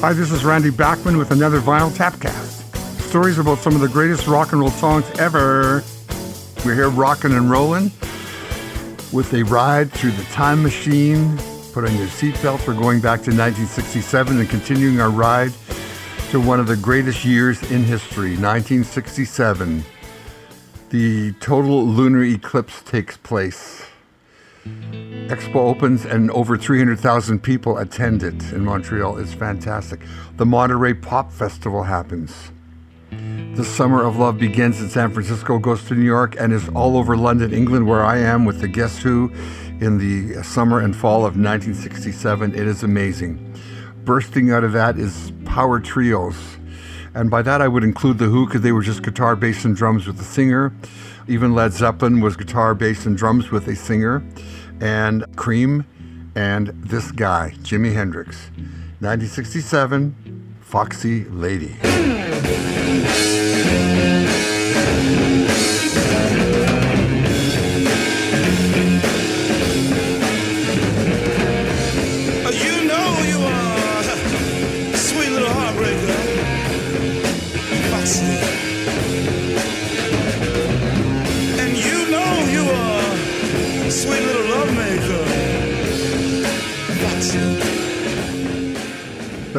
Hi, this is Randy Bachman with another Vinyl Tapcast. Stories about some of the greatest rock and roll songs ever. We're here rocking and rolling with a ride through the time machine. Put on your seatbelt. We're going back to 1967 and continuing our ride to one of the greatest years in history, 1967. The total lunar eclipse takes place. Expo opens and over 300,000 people attend it in Montreal. It's fantastic. The Monterey Pop Festival happens. The Summer of Love begins in San Francisco, goes to New York, and is all over London, England, where I am with the Guess Who in the summer and fall of 1967. It is amazing. Bursting out of that is power trios. And by that, I would include The Who because they were just guitar, bass, and drums with a singer. Even Led Zeppelin was guitar, bass, and drums with a singer. And Cream and this guy, Jimi Hendrix. 1967, Foxy Lady.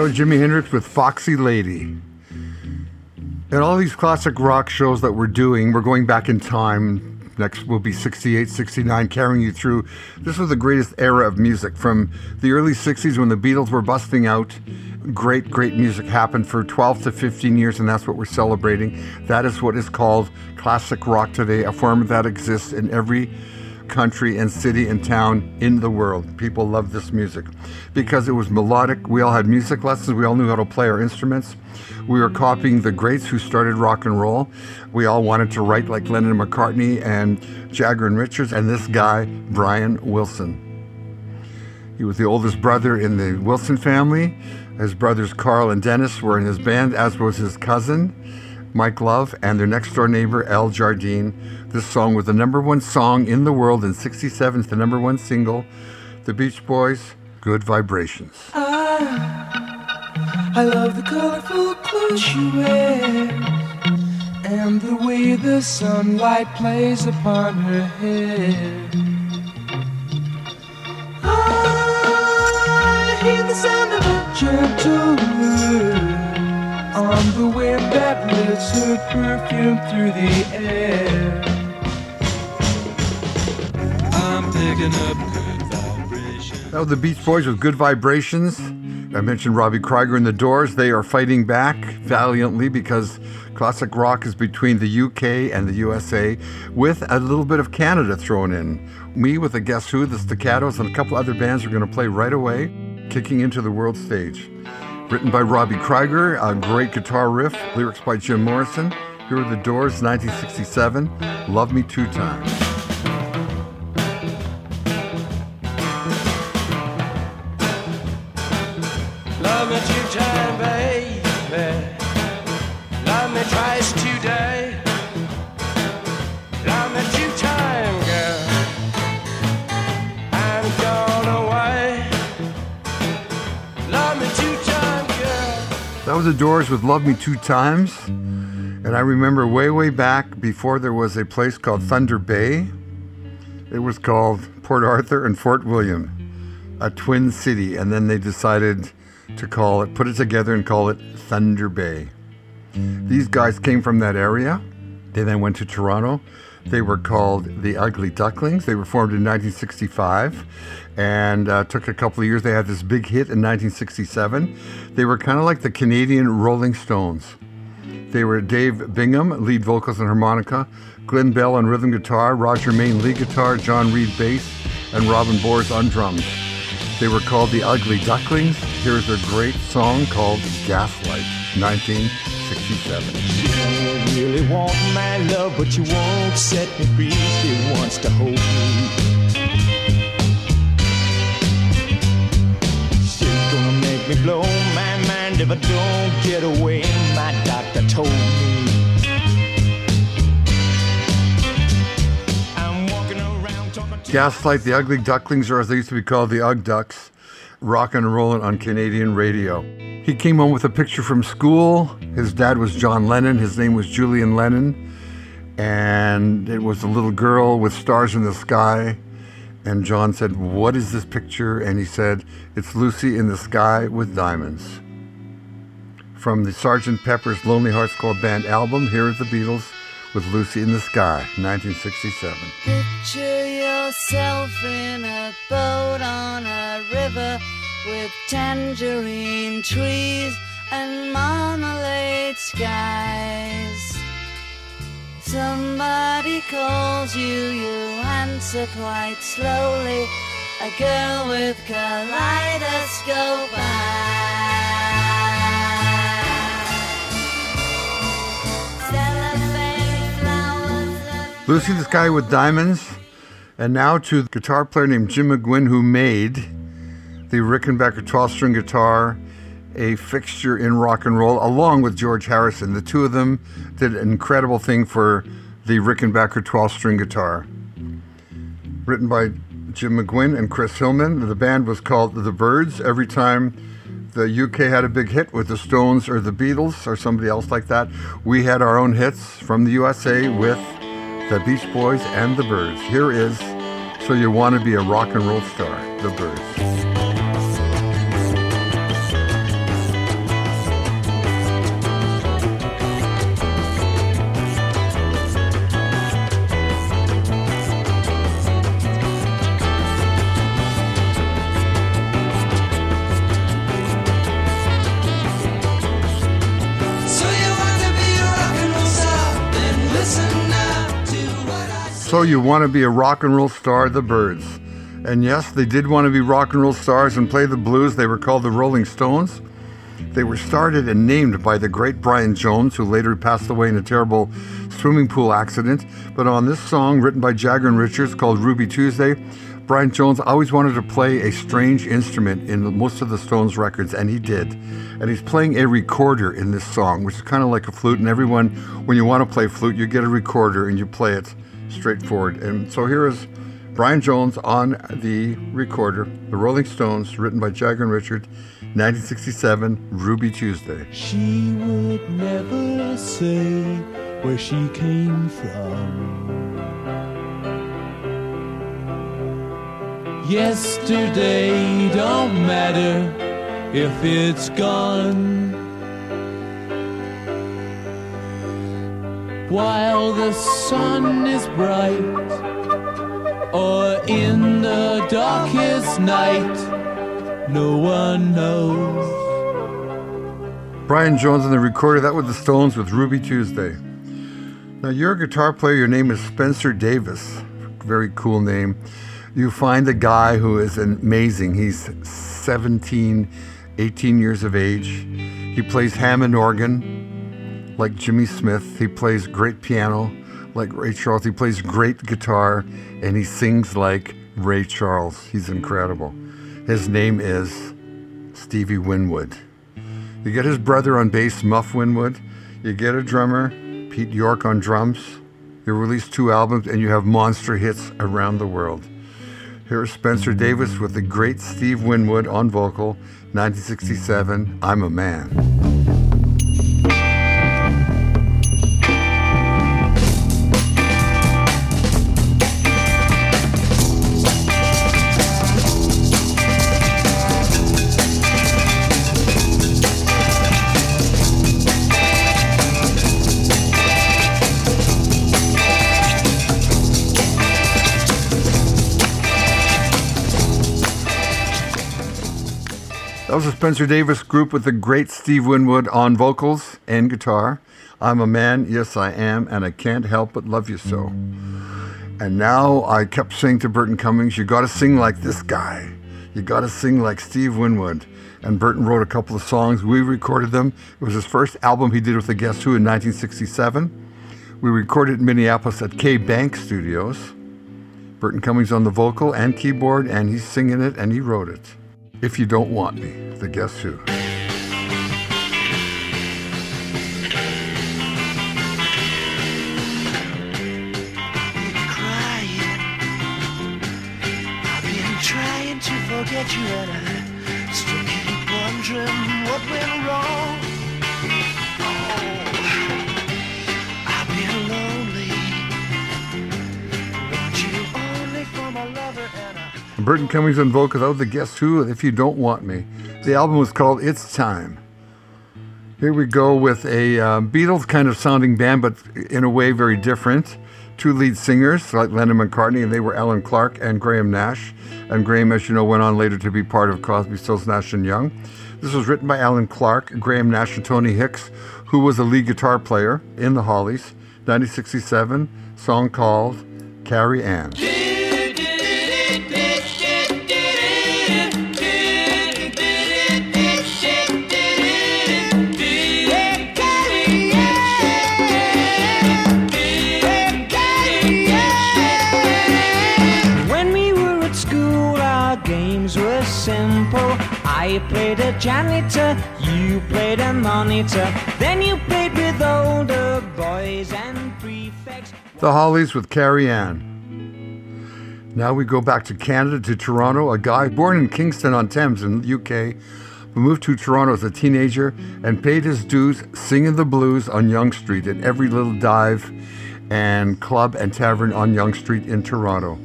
That was Jimi Hendrix with Foxy Lady. And all these classic rock shows that we're doing, we're going back in time. Next will be 68, 69, carrying you through. This was the greatest era of music from the early 60s when the Beatles were busting out. Great, great music happened for 12 to 15 years, and that's what we're celebrating. That is what is called classic rock today, a form that exists in every country and city and town in the world. People love this music because it was melodic. We all had music lessons. We all knew how to play our instruments. We were copying the greats who started rock and roll. We all wanted to write like Lennon and McCartney and Jagger and Richards and this guy, Brian Wilson. He was the oldest brother in the Wilson family. His brothers Carl and Dennis were in his band, as was his cousin, Mike Love, and their next door neighbor, Al Jardine. This song was the number one song in the world in 67. It's the number one single. The Beach Boys, Good Vibrations. Ah, I love the colorful clothes she wears and the way the sunlight plays upon her hair. Ah, I hear the sound of a gentle wind on the wind that lifts her perfume through the air. That was the Beach Boys with Good Vibrations. I mentioned Robbie Krieger and the Doors. They are fighting back valiantly because classic rock is between the UK and the USA with a little bit of Canada thrown in. Me with the Guess Who, the Staccatos, and a couple other bands are going to play right away, kicking into the world stage. Written by Robbie Krieger, a great guitar riff, lyrics by Jim Morrison. Here are the Doors, 1967, Love Me Two Times. The Doors with Love Me Two Times. And I remember way, way back before there was a place called Thunder Bay. It was called Port Arthur and Fort William, a twin city. And then they decided to call it, put it together and call it Thunder Bay. These guys came from that area. They then went to Toronto. They were called the Ugly Ducklings. They were formed in 1965 and uh, took a couple of years. They had this big hit in 1967. They were kind of like the Canadian Rolling Stones. They were Dave Bingham, lead vocals and harmonica, Glenn Bell on rhythm guitar, Roger Mayne lead guitar, John Reed bass, and Robin Boers on drums. They were called the Ugly Ducklings. Here's their great song called Gaslight, 1967. You really want my love, but you won't set me free. Wants to hold me. Me blow my mind if I don't get away. My doctor told me. Gaslight, the Ugly Ducklings, or as they used to be called, the Ugg Ducks. rock and rolling on Canadian radio. He came home with a picture from school. His dad was John Lennon. His name was Julian Lennon. And it was a little girl with stars in the sky. And John said, What is this picture? And he said, It's Lucy in the sky with diamonds. From the Sgt. Pepper's Lonely Hearts Club Band album, here is the Beatles with Lucy in the Sky, 1967. Picture yourself in a boat on a river with tangerine trees and marmalade skies. Somebody calls you, you answer quite slowly. A girl with kaleidoscope eyes. Lucy the Sky with Diamonds. And now to the guitar player named Jim McGuinn, who made the Rickenbacker 12 string guitar a fixture in rock and roll, along with George Harrison. The two of them did an incredible thing for the Rickenbacker 12 string guitar. Written by Jim McGuinn and Chris Hillman. The band was called The Byrds. Every time the UK had a big hit with the Stones or the Beatles or somebody else like that, we had our own hits from the USA with the Beach Boys and the Byrds. Here is So You Want to Be a Rock and Roll Star, The Byrds. You want to be a rock and roll star, the Byrds. And yes, they did want to be rock and roll stars and play the blues. They were called the Rolling Stones. They were started and named by the great Brian Jones, who later passed away in a terrible swimming pool accident. But on this song, written by Jagger and Richards called Ruby Tuesday, Brian Jones always wanted to play a strange instrument in most of the Stones records, and he did. And he's playing a recorder in this song, which is kind of like a flute. And everyone, when you want to play flute, you get a recorder and you play it straightforward. And so here is Brian Jones on the recorder, The Rolling Stones, written by Jagger and Richard, 1967, Ruby Tuesday. She would never say where she came from. Yesterday don't matter if it's gone. While the sun is bright, or in the darkest night, no one knows. Brian Jones on the recorder, that was the Stones with Ruby Tuesday. Now, you're a guitar player, your name is Spencer Davis. Very cool name. You find a guy who is amazing. He's 17, 18 years of age. He plays Hammond organ like Jimmy Smith. He plays great piano like Ray Charles. He plays great guitar and he sings like Ray Charles. He's incredible. His name is Stevie Winwood. You get his brother on bass, Muff Winwood. You get a drummer, Pete York on drums. You release two albums and you have monster hits around the world. Here's Spencer Davis with the great Steve Winwood on vocal, 1967, I'm a Man. Was the Spencer Davis group with the great Steve Winwood on vocals and guitar. I'm a man, yes I am, and I can't help but love you so. And now I kept saying to Burton Cummings, you gotta sing like this guy. You gotta sing like Steve Winwood. And Burton wrote a couple of songs. We recorded them. It was his first album he did with the Guess Who in 1967. We recorded in Minneapolis at Kay Bank Studios. Burton Cummings on the vocal and keyboard, and he's singing it and he wrote it. If You Don't Want Me, the Guess Who. you, and I Still keep wondering what went wrong. Burton Cummings on vocals. That was the Guess Who. If you don't want me, the album was called "It's Time." Here we go with a uh, Beatles kind of sounding band, but in a way very different. Two lead singers like Lennon McCartney, and they were Alan Clark and Graham Nash. And Graham, as you know, went on later to be part of Crosby, Stills, Nash and Young. This was written by Alan Clark, Graham Nash, and Tony Hicks, who was a lead guitar player in the Hollies. 1967, song called "Carrie Ann." When janitor, you played a monitor. Then you played with older boys and prefects. The Hollies with Carrie Ann. Now we go back to Canada, to Toronto. A guy born in Kingston on Thames in the UK, moved to Toronto as a teenager and paid his dues singing the blues on Yonge Street at every little dive and club and tavern on Yonge Street in Toronto.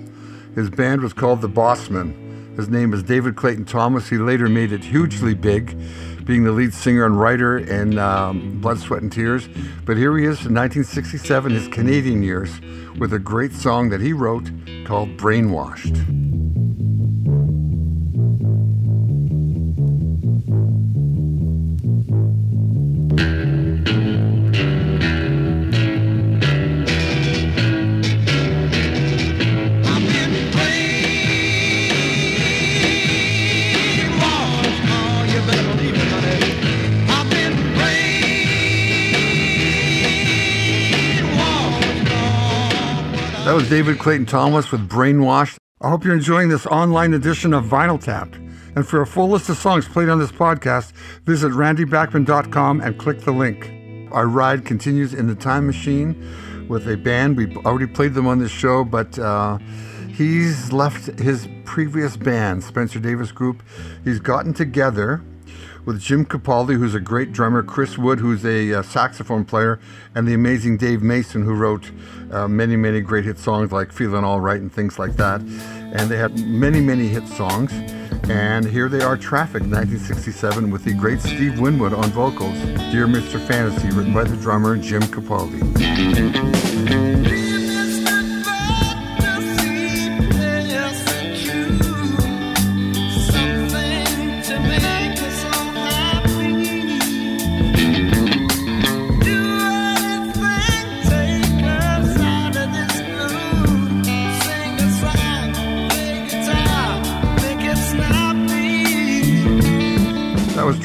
His band was called the Bossmen. His name is David Clayton Thomas. He later made it hugely big, being the lead singer and writer in um, Blood, Sweat, and Tears. But here he is in 1967, his Canadian years, with a great song that he wrote called Brainwashed. Was David Clayton Thomas with Brainwashed. I hope you're enjoying this online edition of Vinyl Tap. And for a full list of songs played on this podcast, visit randybachman.com and click the link. Our ride continues in the time machine with a band. We've already played them on this show, but uh, he's left his previous band, Spencer Davis Group. He's gotten together with Jim Capaldi, who's a great drummer, Chris Wood, who's a uh, saxophone player, and the amazing Dave Mason, who wrote uh, many, many great hit songs like Feeling All Right and things like that. And they had many, many hit songs. And here they are, Traffic, 1967, with the great Steve Winwood on vocals. Dear Mr. Fantasy, written by the drummer Jim Capaldi.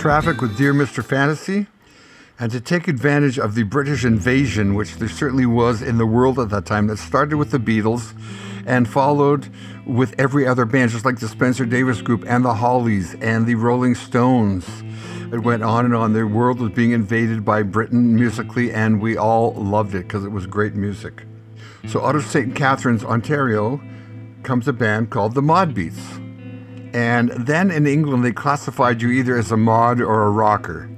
Traffic with Dear Mr. Fantasy. And to take advantage of the British invasion, which there certainly was in the world at that time, that started with the Beatles and followed with every other band, just like the Spencer Davis Group and the Hollies and the Rolling Stones. It went on and on. The world was being invaded by Britain musically, and we all loved it because it was great music. So out of St. Catharines, Ontario, comes a band called the Mod Beats. And then in England, they classified you either as a mod or a rocker.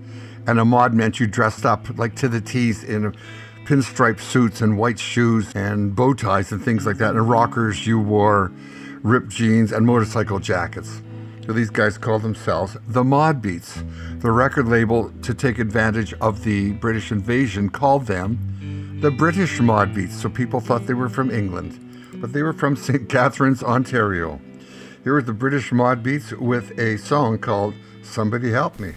And a mod meant you dressed up like to the teeth in pinstripe suits and white shoes and bow ties and things like that. And rockers, you wore ripped jeans and motorcycle jackets. So these guys called themselves the Mod Beats. The record label, to take advantage of the British invasion, called them the British Mod Beats. So people thought they were from England, but they were from St. Catharines, Ontario. Here are the British Mod Beats with a song called Somebody Help Me.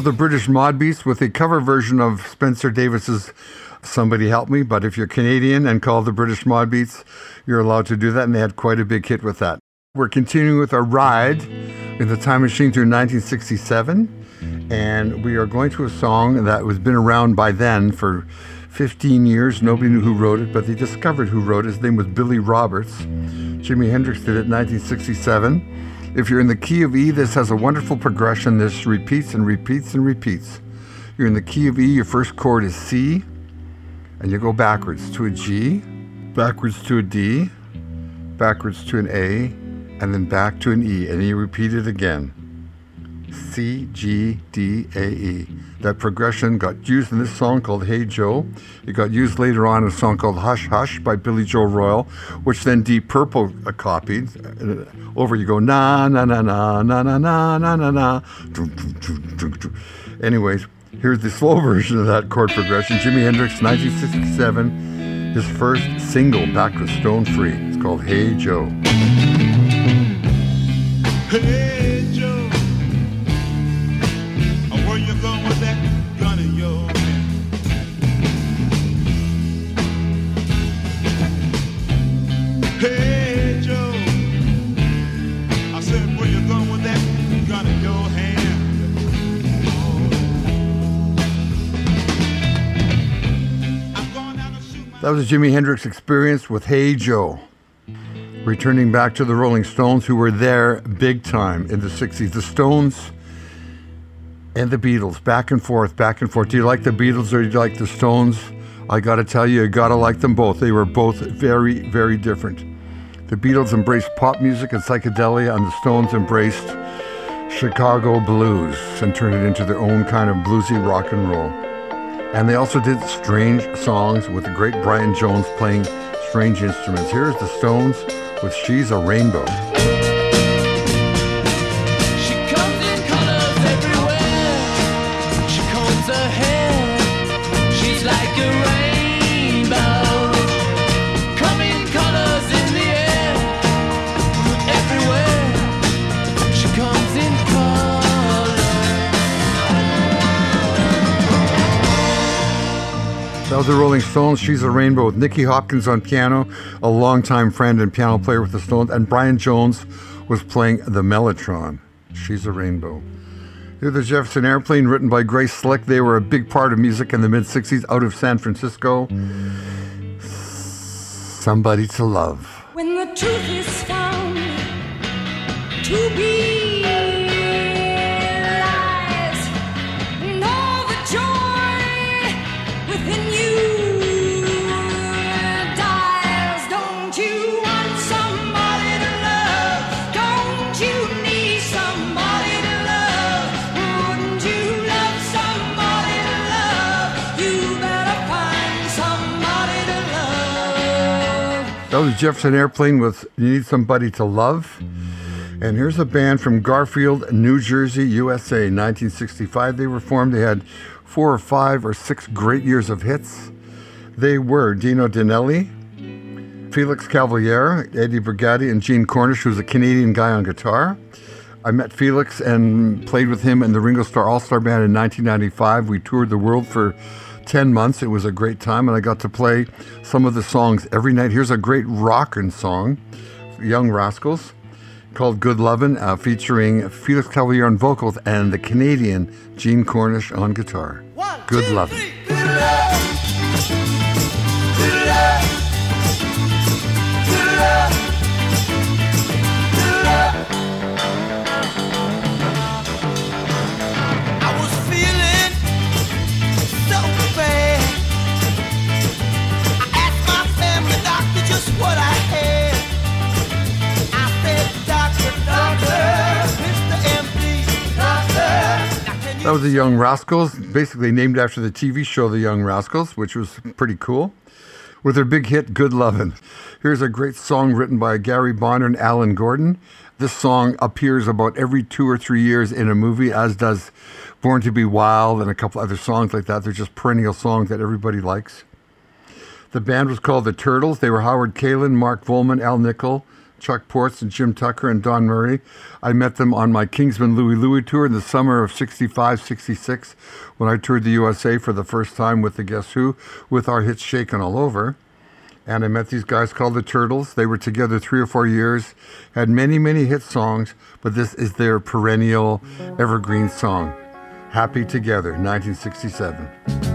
The British Mod Beats with a cover version of Spencer Davis's Somebody Help Me. But if you're Canadian and call the British Mod Beats, you're allowed to do that. And they had quite a big hit with that. We're continuing with our ride in the time machine through 1967. And we are going to a song that was been around by then for 15 years. Nobody knew who wrote it, but they discovered who wrote it. His name was Billy Roberts. Jimi Hendrix did it in 1967. If you're in the key of E, this has a wonderful progression. This repeats and repeats and repeats. You're in the key of E, your first chord is C, and you go backwards to a G, backwards to a D, backwards to an A, and then back to an E, and you repeat it again. C, G, D, A, E. That progression got used in this song called Hey Joe. It got used later on in a song called Hush Hush by Billy Joe Royal, which then Deep Purple uh, copied. Uh, Over you go, na, na, na, na, na, na, na, na, na, na. Anyways, here's the slow version of that chord progression. Jimi Hendrix, 1967, his first single back to Stone Free. It's called Hey Joe. Hey Joe, a Jimi Hendrix experience with Hey Joe. Returning back to the Rolling Stones, who were there big time in the 60s. The Stones and the Beatles, back and forth, back and forth. Do you like the Beatles or do you like the Stones? I gotta tell you, you gotta like them both. They were both very, very different. The Beatles embraced pop music and psychedelia, and the Stones embraced Chicago blues and turned it into their own kind of bluesy rock and roll. And they also did strange songs with the great Brian Jones playing strange instruments. Here's the Stones with She's a Rainbow. Was the Rolling Stones. She's a Rainbow with Nicky Hopkins on piano, a longtime friend and piano player with the Stones, and Brian Jones was playing the Mellotron. She's a Rainbow. Here's the Jefferson Airplane, written by Grace Slick. They were a big part of music in the mid 60s out of San Francisco. Somebody to love. When the truth is found to be That was Jefferson Airplane with You Need Somebody to Love. And here's a band from Garfield, New Jersey, USA, 1965. They were formed. They had four or five or six great years of hits. They were Dino Danelli, Felix Cavaliere, Eddie Brigati, and Gene Cornish, who's a Canadian guy on guitar. I met Felix and played with him in the Ringo Starr All Star Band in 1995. We toured the world for 10 months. It was a great time, and I got to play some of the songs every night. Here's a great rockin' song, Young Rascals, called Good Lovin', uh, featuring Felix Cavaliere on vocals and the Canadian Gene Cornish on guitar. Good Lovin'. I the Young Rascals, basically named after the TV show The Young Rascals, which was pretty cool. With their big hit, Good Lovin'. Here's a great song written by Gary Bonner and Alan Gordon. This song appears about every two or three years in a movie, as does Born to Be Wild and a couple other songs like that. They're just perennial songs that everybody likes. The band was called the Turtles. They were Howard Kaylan, Mark Volman, Al Nichol, Chuck Portz, and Jim Tucker and Don Murray. I met them on my Kingsmen Louie Louie tour in the summer of 65, 66, when I toured the USA for the first time with the Guess Who, with our hits shaken all over. And I met these guys called the Turtles. They were together three or four years, had many, many hit songs, but this is their perennial evergreen song. Happy Together, 1967.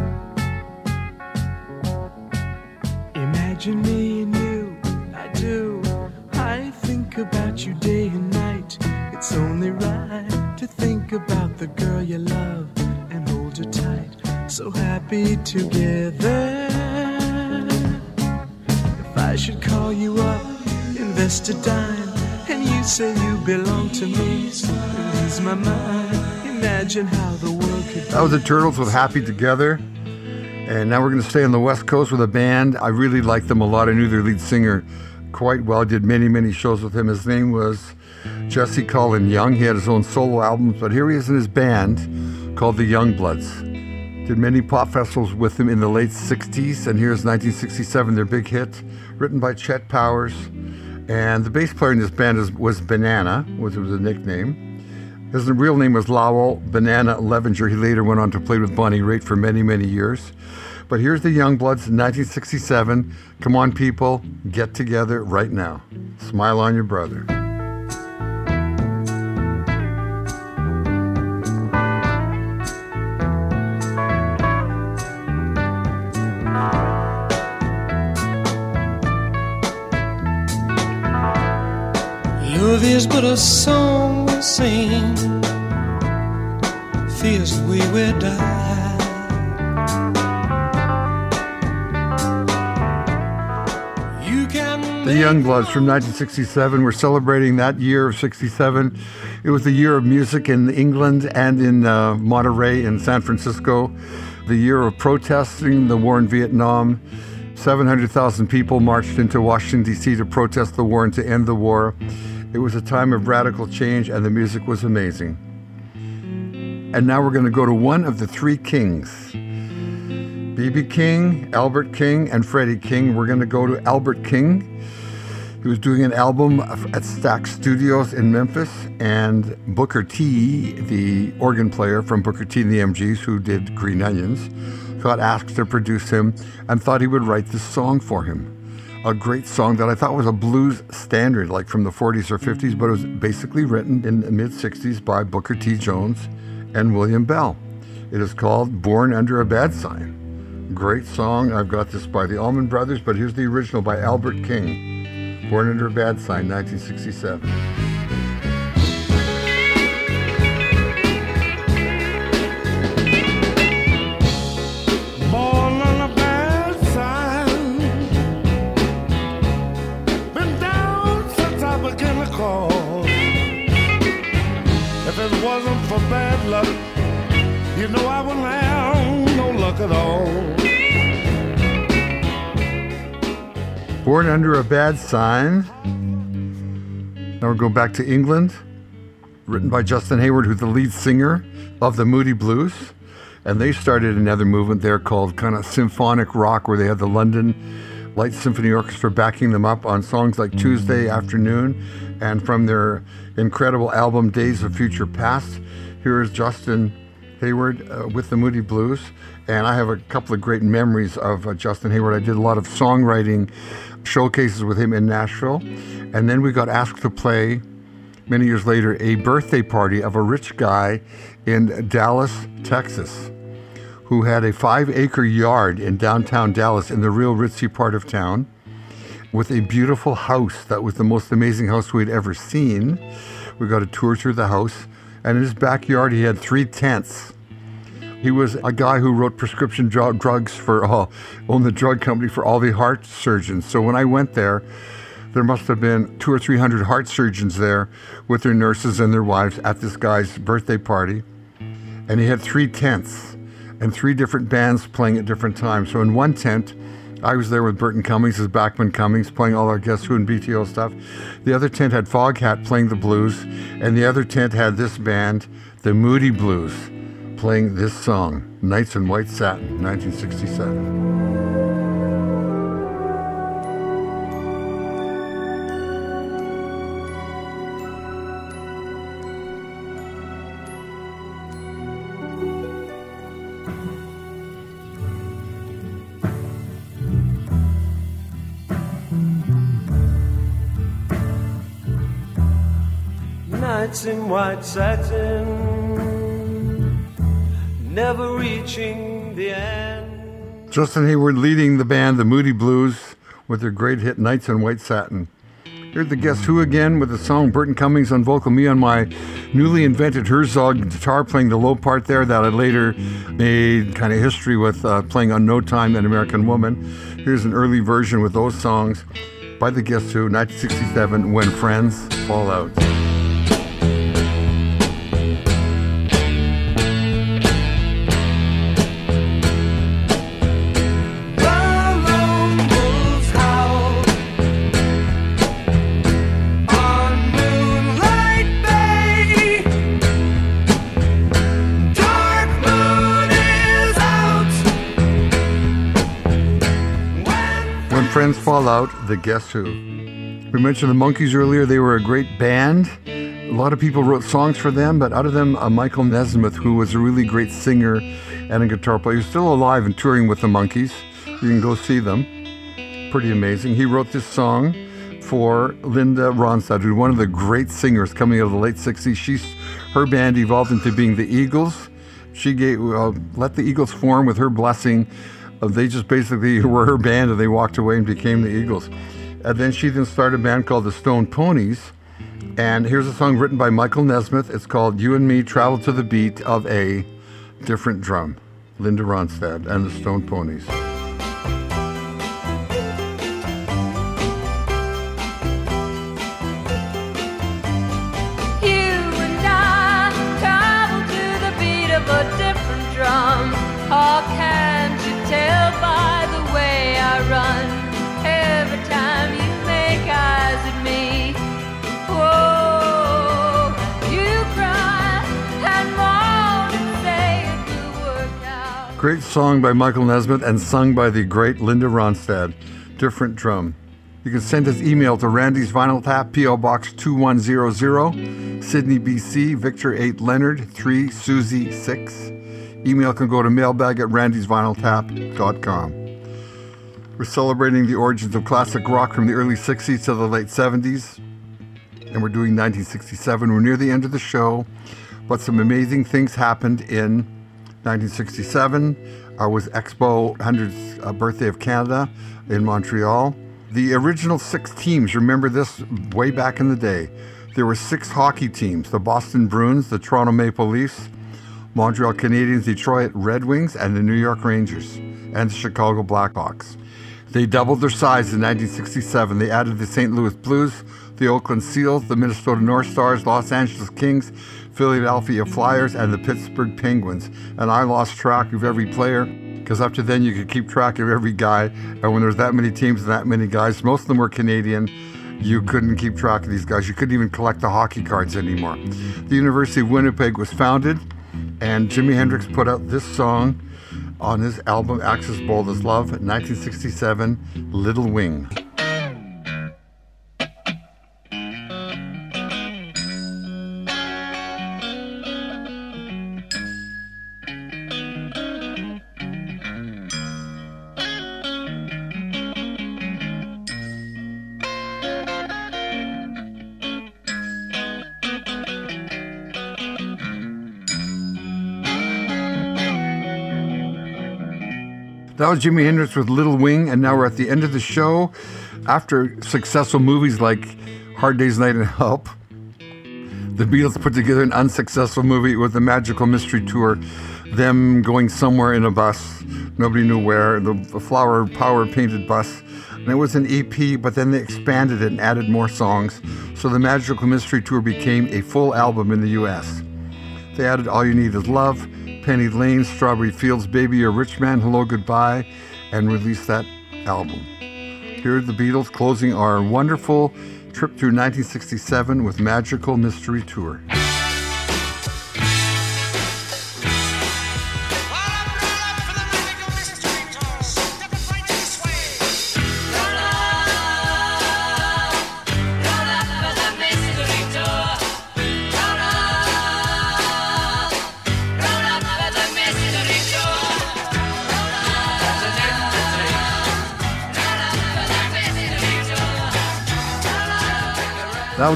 The girl you love and hold her tight. So happy together. If I should call you up, invest a dime, and you say you belong to me, lose my mind. Imagine how the world could That was the Turtles with Happy Together. And now we're going to stay on the West Coast with a band. I really like them a lot. I knew their lead singer quite well. I Did many, many shows with him. His name was Jesse Colin Young. He had his own solo albums, but here he is in his band called the Youngbloods. Did many pop festivals with him in the late 60s, and here's 1967, their big hit, written by Chet Powers. And the bass player in this band is, was Banana, which was a nickname. His real name was Lowell Banana Levinger. He later went on to play with Bonnie Raitt for many, many years. But here's the Youngbloods, 1967. Come on, people, get together right now. Smile on your brother. Is but a song we sing, fears we will die. The Youngbloods from 1967. We're celebrating that year of 67. It was the year of music in England and in uh, Monterey in San Francisco. The year of protesting the war in Vietnam. 700,000 people marched into Washington, D.C. to protest the war and to end the war. It was a time of radical change, and the music was amazing. And now we're going to go to one of the three kings. B.B. King, Albert King, and Freddie King. We're going to go to Albert King. He was doing an album at Stax Studios in Memphis, and Booker T, the organ player from Booker T and the MGs, who did Green Onions, got asked to produce him and thought he would write this song for him. A great song that I thought was a blues standard, like from the 40s or 50s, but it was basically written in the mid 60s by Booker T. Jones and William Bell. It is called Born Under a Bad Sign. Great song. I've got this by the Allman Brothers, but here's the original by Albert King. Born Under a Bad Sign, 1967. Born Under a Bad Sign. Now we'll go back to England. Written by Justin Hayward, who's the lead singer of the Moody Blues. And they started another movement there called kind of symphonic rock, where they had the London Light Symphony Orchestra backing them up on songs like Tuesday Afternoon. And from their incredible album Days of Future Past, here is Justin Hayward uh, with the Moody Blues. And I have a couple of great memories of uh, Justin Hayward. I did a lot of songwriting showcases with him in Nashville. And then we got asked to play many years later a birthday party of a rich guy in Dallas, Texas, who had a five acre yard in downtown Dallas in the real ritzy part of town with a beautiful house that was the most amazing house we'd ever seen. We got a tour through the house, and in his backyard, he had three tents. He was a guy who wrote prescription dr- drugs for all, owned the drug company for all the heart surgeons. So when I went there, there must have been two or three hundred heart surgeons there with their nurses and their wives at this guy's birthday party. And he had three tents and three different bands playing at different times. So in one tent, I was there with Burton Cummings as Bachman Cummings playing all our Guess Who and BTO stuff. The other tent had Foghat playing the blues, and the other tent had this band, the Moody Blues, playing this song, Nights in White Satin, 1967. Nights in white satin, never reaching the end. Justin Hayward leading the band, the Moody Blues, with their great hit Nights in White Satin. Here's the Guess Who again with the song Burton Cummings on vocal, me on my newly invented Herzog guitar playing the low part there that I later made kind of history with uh, playing on No Time and American Woman. Here's an early version with those songs by the Guess Who, 1967, When Friends Fall Out. Friends Fall Out, the Guess Who. We mentioned the Monkees earlier. They were a great band. A lot of people wrote songs for them, but out of them, uh, Michael Nesmith, who was a really great singer and a guitar player, he's still alive and touring with the Monkees. You can go see them. Pretty amazing. He wrote this song for Linda Ronstadt, who's one of the great singers coming out of the late 60s. She's, her band evolved into being the Eagles. She gave, uh, let the Eagles form with her blessing. Uh, they just basically were her band and they walked away and became the Eagles. And then she then started a band called the Stone Ponies. And here's a song written by Michael Nesmith. It's called You and Me Travel to the Beat of a Different Drum. Linda Ronstadt and the Stone Ponies. Great song by Michael Nesmith and sung by the great Linda Ronstadt. Different drum. You can send us email to Randy's Vinyl Tap, P.O. Box 2100, Sidney, BC, Victor 8 Leonard 3 Susie 6. Email can go to mailbag at randysvinyltap.com. We're celebrating the origins of classic rock from the early 60s to the late 70s, and we're doing 1967. We're near the end of the show, but some amazing things happened in 1967 uh, was Expo 100th uh, birthday of Canada in Montreal. The original six teams, remember this way back in the day. There were six hockey teams the Boston Bruins, the Toronto Maple Leafs, Montreal Canadiens, Detroit Red Wings, and the New York Rangers, and the Chicago Blackhawks. They doubled their size in 1967. They added the St. Louis Blues, the Oakland Seals, the Minnesota North Stars, Los Angeles Kings, Philadelphia Flyers, and the Pittsburgh Penguins. And I lost track of every player because up to then you could keep track of every guy. And when there's that many teams and that many guys, most of them were Canadian. You couldn't keep track of these guys. You couldn't even collect the hockey cards anymore. The University of Winnipeg was founded, and Jimi Hendrix put out this song on his album Axis Bold as Love, 1967, Little Wing. Was Jimi Hendrix with Little Wing, and now we're at the end of the show. After successful movies like Hard Day's Night and Help, the Beatles put together an unsuccessful movie with the Magical Mystery Tour, them going somewhere in a bus, nobody knew where, the, the flower power painted bus. And it was an EP, but then they expanded it and added more songs. So the Magical Mystery Tour became a full album in the US. They added All You Need Is Love, Penny Lane, Strawberry Fields, Baby a Rich Man, Hello Goodbye, and released that album. Here are the Beatles closing our wonderful trip through 1967 with Magical Mystery Tour.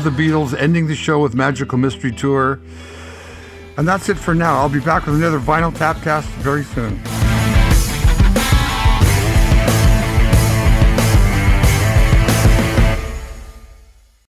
The Beatles ending the show with Magical Mystery Tour. And that's it for now. I'll be back with another Vinyl Tapcast very soon.